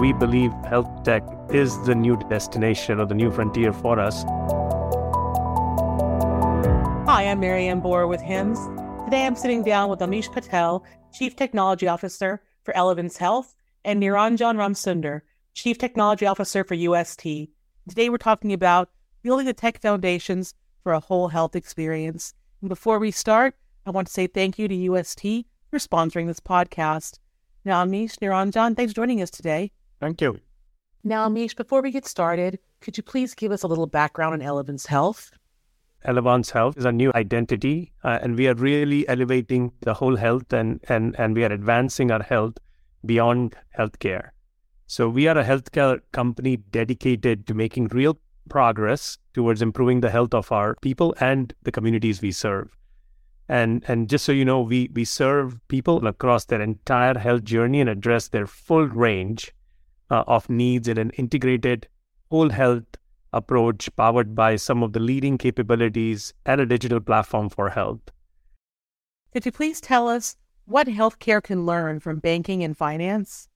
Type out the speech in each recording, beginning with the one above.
we believe health tech is the new destination or the new frontier for us. Hi, I'm Marianne Bohr with HIMSS. Today I'm sitting down with Amish Patel, Chief Technology Officer for Elevance Health, and Niranjan Ramsunder, Chief Technology Officer for UST. Today we're talking about building the tech foundations for a whole health experience. And before we start, I want to say thank you to UST for sponsoring this podcast. Now, Amish, Niranjan, thanks for joining us today. Thank you. Now, Amish, before we get started, could you please give us a little background on Elevance Health? Elevance Health is a new identity, uh, and we are really elevating the whole health and, and, and we are advancing our health beyond healthcare. So, we are a healthcare company dedicated to making real progress towards improving the health of our people and the communities we serve. And, and just so you know, we, we serve people across their entire health journey and address their full range uh, of needs in an integrated whole health approach powered by some of the leading capabilities and a digital platform for health. Could you please tell us what healthcare can learn from banking and finance?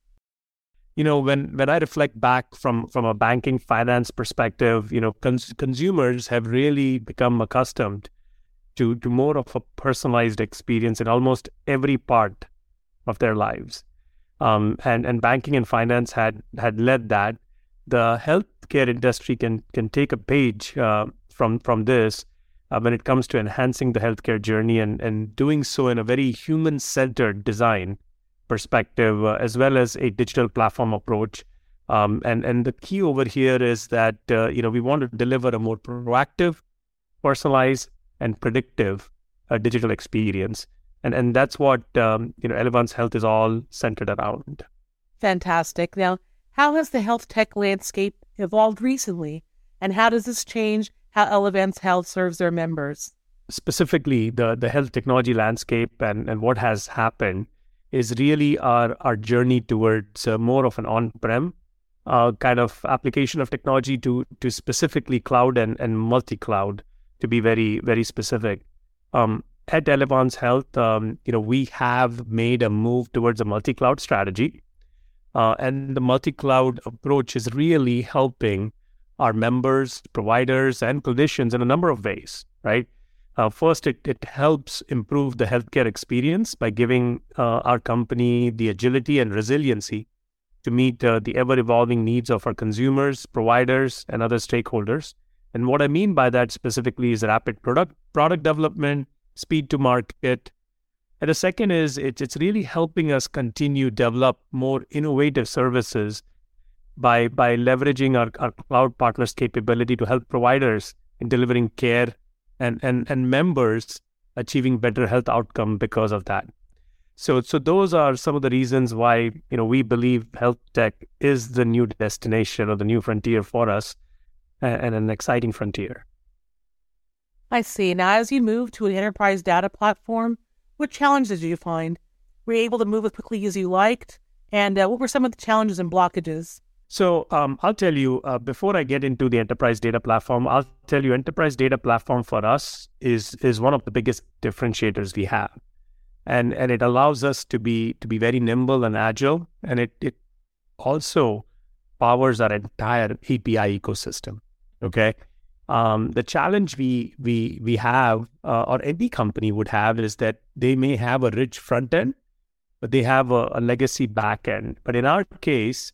You know, when, when I reflect back from, from a banking finance perspective, you know, cons- consumers have really become accustomed to, to more of a personalized experience in almost every part of their lives. Um, and, and banking and finance had, had led that. The healthcare industry can, can take a page uh, from, from this uh, when it comes to enhancing the healthcare journey and, and doing so in a very human centered design perspective, uh, as well as a digital platform approach. Um, and, and the key over here is that uh, you know we want to deliver a more proactive, personalized, and predictive uh, digital experience. And, and that's what um, you know Elevance Health is all centered around. Fantastic. Now, how has the health tech landscape evolved recently, and how does this change how Elevance Health serves their members? Specifically, the, the health technology landscape and, and what has happened is really our, our journey towards uh, more of an on prem uh, kind of application of technology to, to specifically cloud and, and multi cloud, to be very, very specific. Um, at Elevance Health, um, you know, we have made a move towards a multi cloud strategy. Uh, and the multi cloud approach is really helping our members, providers, and clinicians in a number of ways, right? Uh, first, it, it helps improve the healthcare experience by giving uh, our company the agility and resiliency to meet uh, the ever evolving needs of our consumers, providers, and other stakeholders. And what I mean by that specifically is rapid product product development, speed to market. And the second is it's, it's really helping us continue develop more innovative services by by leveraging our, our cloud partners capability to help providers in delivering care and, and, and members achieving better health outcome because of that. So so those are some of the reasons why you know we believe health tech is the new destination or the new frontier for us and an exciting frontier. I see. Now, as you move to an enterprise data platform, what challenges did you find? Were you able to move as quickly as you liked? And uh, what were some of the challenges and blockages? So um, I'll tell you uh, before I get into the enterprise data platform, I'll tell you enterprise data platform for us is is one of the biggest differentiators we have, and and it allows us to be to be very nimble and agile, and it it also powers our entire API ecosystem. Okay, um, the challenge we we we have uh, or any company would have is that they may have a rich front end, but they have a, a legacy back end. But in our case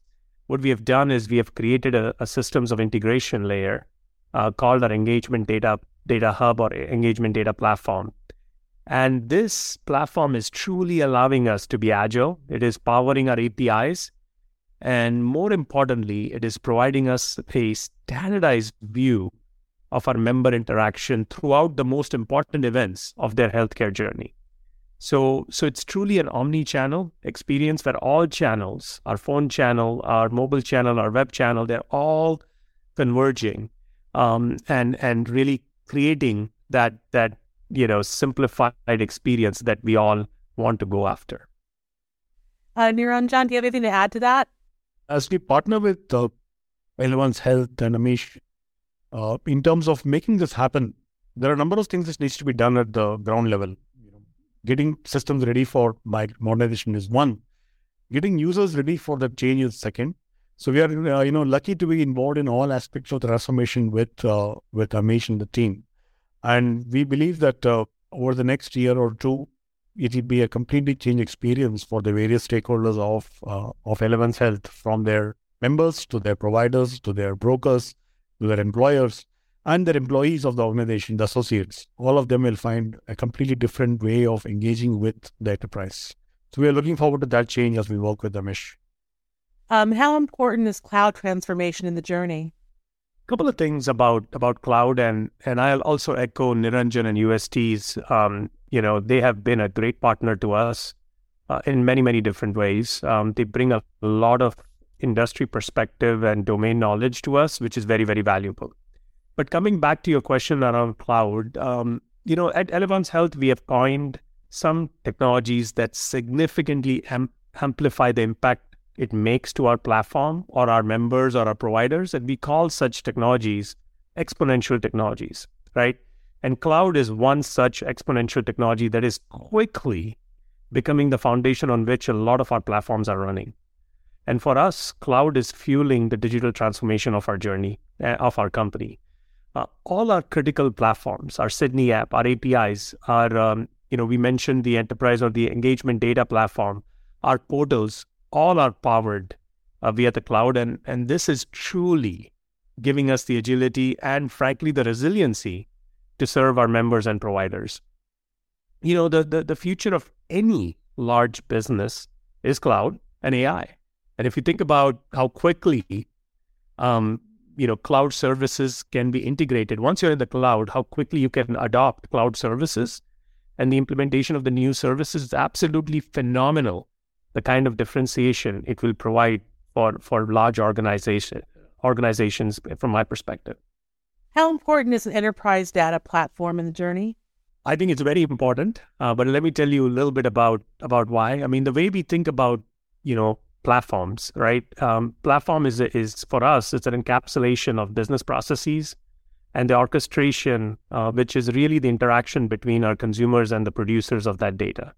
what we have done is we have created a, a systems of integration layer uh, called our engagement data data hub or engagement data platform. And this platform is truly allowing us to be agile. It is powering our APIs. And more importantly, it is providing us a standardized view of our member interaction throughout the most important events of their healthcare journey. So, so it's truly an omni-channel experience where all channels, our phone channel, our mobile channel, our web channel, they're all converging, um, and and really creating that that you know simplified experience that we all want to go after. Uh, Niranjan, do you have anything to add to that? As we partner with uh, Elevance Health and Amish, uh, in terms of making this happen, there are a number of things that needs to be done at the ground level getting systems ready for modernization is one. Getting users ready for the change is second. So we are, uh, you know, lucky to be involved in all aspects of the transformation with uh, with Amish and the team, and we believe that uh, over the next year or two, it will be a completely changed experience for the various stakeholders of uh, of Elevance Health, from their members to their providers to their brokers to their employers and their employees of the organization, the associates. All of them will find a completely different way of engaging with the enterprise. So we are looking forward to that change as we work with Amish. Um, how important is cloud transformation in the journey? A couple of things about about cloud, and and I'll also echo Niranjan and UST's. Um, you know, they have been a great partner to us uh, in many many different ways. Um, they bring a lot of industry perspective and domain knowledge to us, which is very very valuable. But coming back to your question around cloud, um, you know, at Elevance Health, we have coined some technologies that significantly am- amplify the impact it makes to our platform or our members or our providers. And we call such technologies exponential technologies, right? And cloud is one such exponential technology that is quickly becoming the foundation on which a lot of our platforms are running. And for us, cloud is fueling the digital transformation of our journey, uh, of our company. Uh, all our critical platforms, our Sydney app, our APIs, our, um, you know, we mentioned the enterprise or the engagement data platform, our portals, all are powered uh, via the cloud. And, and this is truly giving us the agility and, frankly, the resiliency to serve our members and providers. You know, the, the, the future of any large business is cloud and AI. And if you think about how quickly, um, you know, cloud services can be integrated, once you're in the cloud, how quickly you can adopt cloud services and the implementation of the new services is absolutely phenomenal the kind of differentiation it will provide for, for large organization, organizations from my perspective. How important is an enterprise data platform in the journey? I think it's very important, uh, but let me tell you a little bit about about why. I mean, the way we think about you know platforms, right? Um, platform is is for us it's an encapsulation of business processes and the orchestration, uh, which is really the interaction between our consumers and the producers of that data.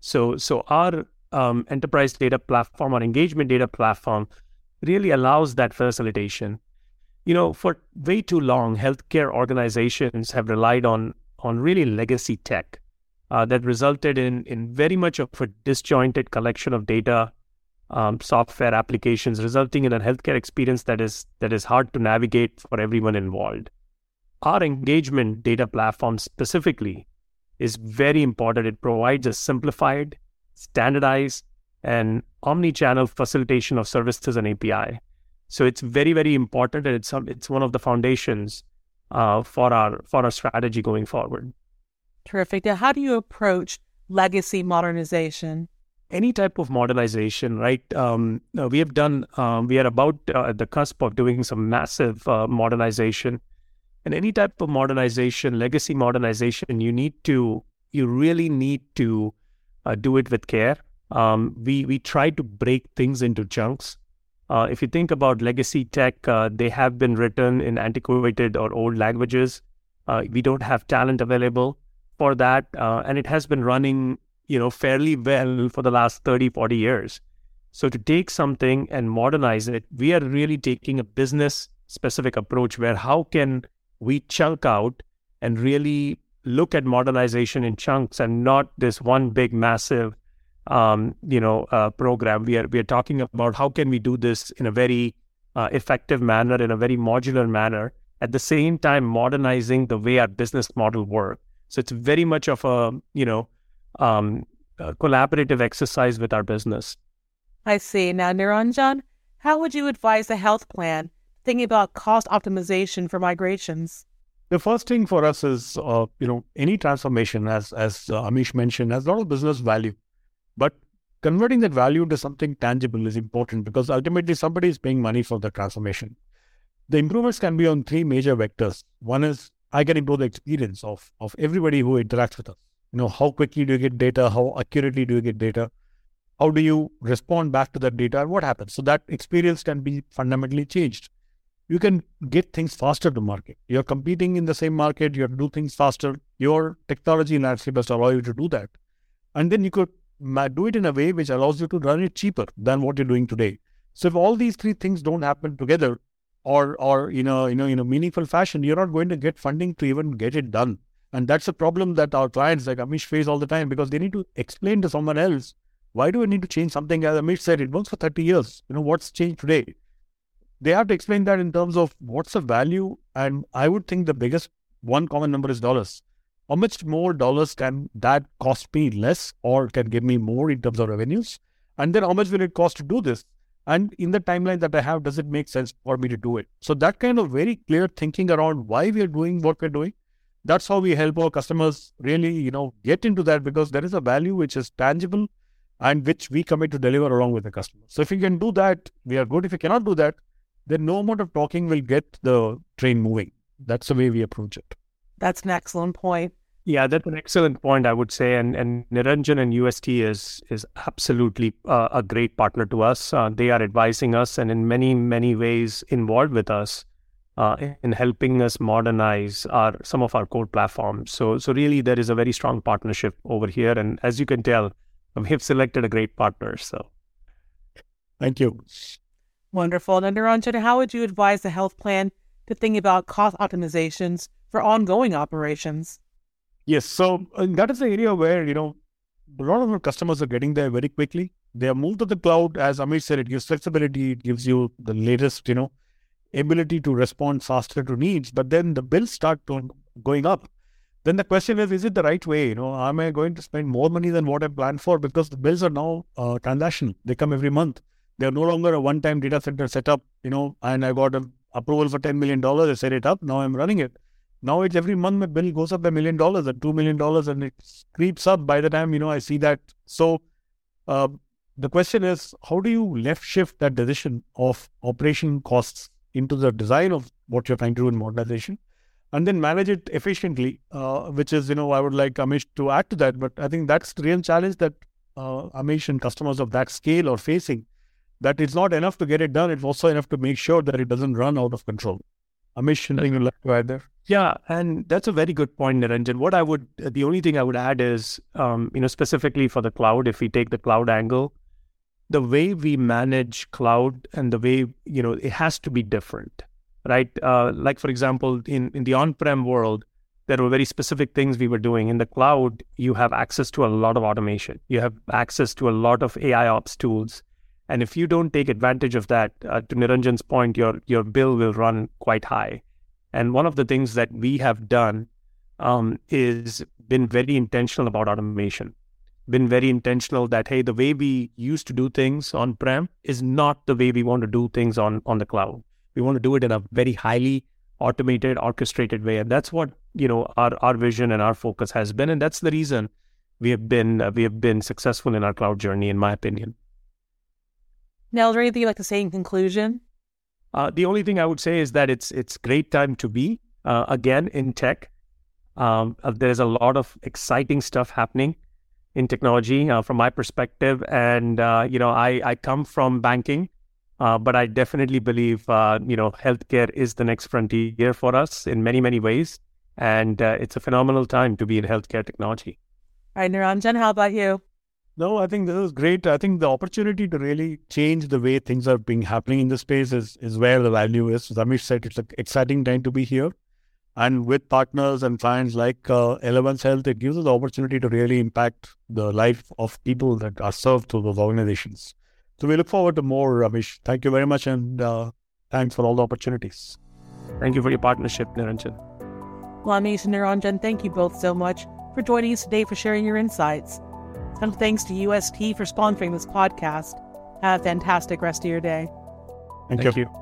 So so our um, enterprise data platform or engagement data platform really allows that facilitation. You know, for way too long, healthcare organizations have relied on on really legacy tech uh, that resulted in in very much of a disjointed collection of data, um, software applications, resulting in a healthcare experience that is that is hard to navigate for everyone involved. Our engagement data platform specifically is very important. It provides a simplified, standardized and omni-channel facilitation of services and API. So it's very, very important, and it's it's one of the foundations uh, for our for our strategy going forward. Terrific. Now, how do you approach legacy modernization? Any type of modernization, right? Um, we have done. Um, we are about uh, at the cusp of doing some massive uh, modernization, and any type of modernization, legacy modernization, you need to, you really need to uh, do it with care. Um, we we try to break things into chunks. Uh, if you think about legacy tech, uh, they have been written in antiquated or old languages. Uh, we don't have talent available for that, uh, and it has been running, you know, fairly well for the last 30, 40 years. So to take something and modernize it, we are really taking a business specific approach where how can we chunk out and really look at modernization in chunks and not this one big massive um, you know uh, program we are we are talking about how can we do this in a very uh, effective manner in a very modular manner at the same time modernizing the way our business model work so it's very much of a you know um, a collaborative exercise with our business i see now niranjan how would you advise a health plan thinking about cost optimization for migrations the first thing for us is, uh, you know, any transformation, as as uh, Amish mentioned, has a lot of business value, but converting that value into something tangible is important because ultimately somebody is paying money for the transformation. The improvements can be on three major vectors. One is I can improve the experience of of everybody who interacts with us. You know, how quickly do you get data? How accurately do you get data? How do you respond back to that data? And what happens? So that experience can be fundamentally changed you can get things faster to market. You're competing in the same market, you have to do things faster. Your technology landscape has to allow you to do that. And then you could do it in a way which allows you to run it cheaper than what you're doing today. So if all these three things don't happen together, or or you know you know in a meaningful fashion, you're not going to get funding to even get it done. And that's a problem that our clients like Amish face all the time because they need to explain to someone else why do we need to change something? As Amish said, it works for 30 years. You know, what's changed today? They have to explain that in terms of what's the value. And I would think the biggest one common number is dollars. How much more dollars can that cost me less or can give me more in terms of revenues? And then how much will it cost to do this? And in the timeline that I have, does it make sense for me to do it? So that kind of very clear thinking around why we are doing what we're doing that's how we help our customers really you know get into that because there is a value which is tangible and which we commit to deliver along with the customer. So if you can do that we are good. If you cannot do that then no amount of talking will get the train moving. That's the way we approach it. That's an excellent point. Yeah that's an excellent point i would say. And and niranjan and ust is is absolutely uh, a great partner to us. Uh, they are advising us and in many many ways involved with us uh, in helping us modernize our some of our core platforms. So so really there is a very strong partnership over here, and as you can tell, we have selected a great partner. So thank you. Wonderful. And Niranjan, how would you advise the health plan to think about cost optimizations for ongoing operations? Yes, so uh, that is the area where you know a lot of our customers are getting there very quickly. They are moved to the cloud, as Amit said. It gives flexibility. It gives you the latest, you know, ability to respond faster to needs, but then the bills start going up. Then the question is, is it the right way? You know, am I going to spend more money than what I planned for? Because the bills are now uh, transactional. They come every month. They're no longer a one-time data center setup, you know, and I got an approval for $10 million. I set it up. Now I'm running it. Now it's every month my bill goes up a million dollars and $2 million and it creeps up by the time, you know, I see that. So uh, the question is, how do you left shift that decision of operation costs into the design of what you're trying to do in modernization and then manage it efficiently, uh, which is, you know, I would like Amish to add to that. But I think that's the real challenge that uh, Amish and customers of that scale are facing, that it's not enough to get it done. It's also enough to make sure that it doesn't run out of control. Amish, anything you'd like to add there? Yeah, and that's a very good point, Niranjan. What I would, the only thing I would add is, um, you know, specifically for the cloud, if we take the cloud angle, the way we manage cloud and the way you know it has to be different right? Uh, like for example in in the on-prem world there were very specific things we were doing. In the cloud you have access to a lot of automation. You have access to a lot of ai ops tools. And if you don't take advantage of that uh, to niranjan's point your your bill will run quite high. And one of the things that we have done um, is been very intentional about automation been very intentional that hey the way we used to do things on prem is not the way we want to do things on on the cloud. We want to do it in a very highly automated orchestrated way. And that's what you know our our vision and our focus has been. And that's the reason we have been uh, we have been successful in our cloud journey in my opinion. Now is there anything you'd like to say in conclusion uh, the only thing i would say is that it's it's great time to be uh, again in tech. Um, uh, there's a lot of exciting stuff happening in technology uh, from my perspective. And, uh, you know, I, I come from banking, uh, but I definitely believe, uh, you know, healthcare is the next frontier for us in many, many ways. And uh, it's a phenomenal time to be in healthcare technology. All right, Niranjan, how about you? No, I think this is great. I think the opportunity to really change the way things are being happening in the space is, is where the value is. As Amish said, it's an exciting time to be here. And with partners and clients like uh, Elevance Health, it gives us the opportunity to really impact the life of people that are served through those organizations. So we look forward to more, Ramesh. Thank you very much, and uh, thanks for all the opportunities. Thank you for your partnership, Niranjan. Well, Amish and Niranjan, thank you both so much for joining us today for sharing your insights. And thanks to UST for sponsoring this podcast. Have a fantastic rest of your day. Thank, thank you. you.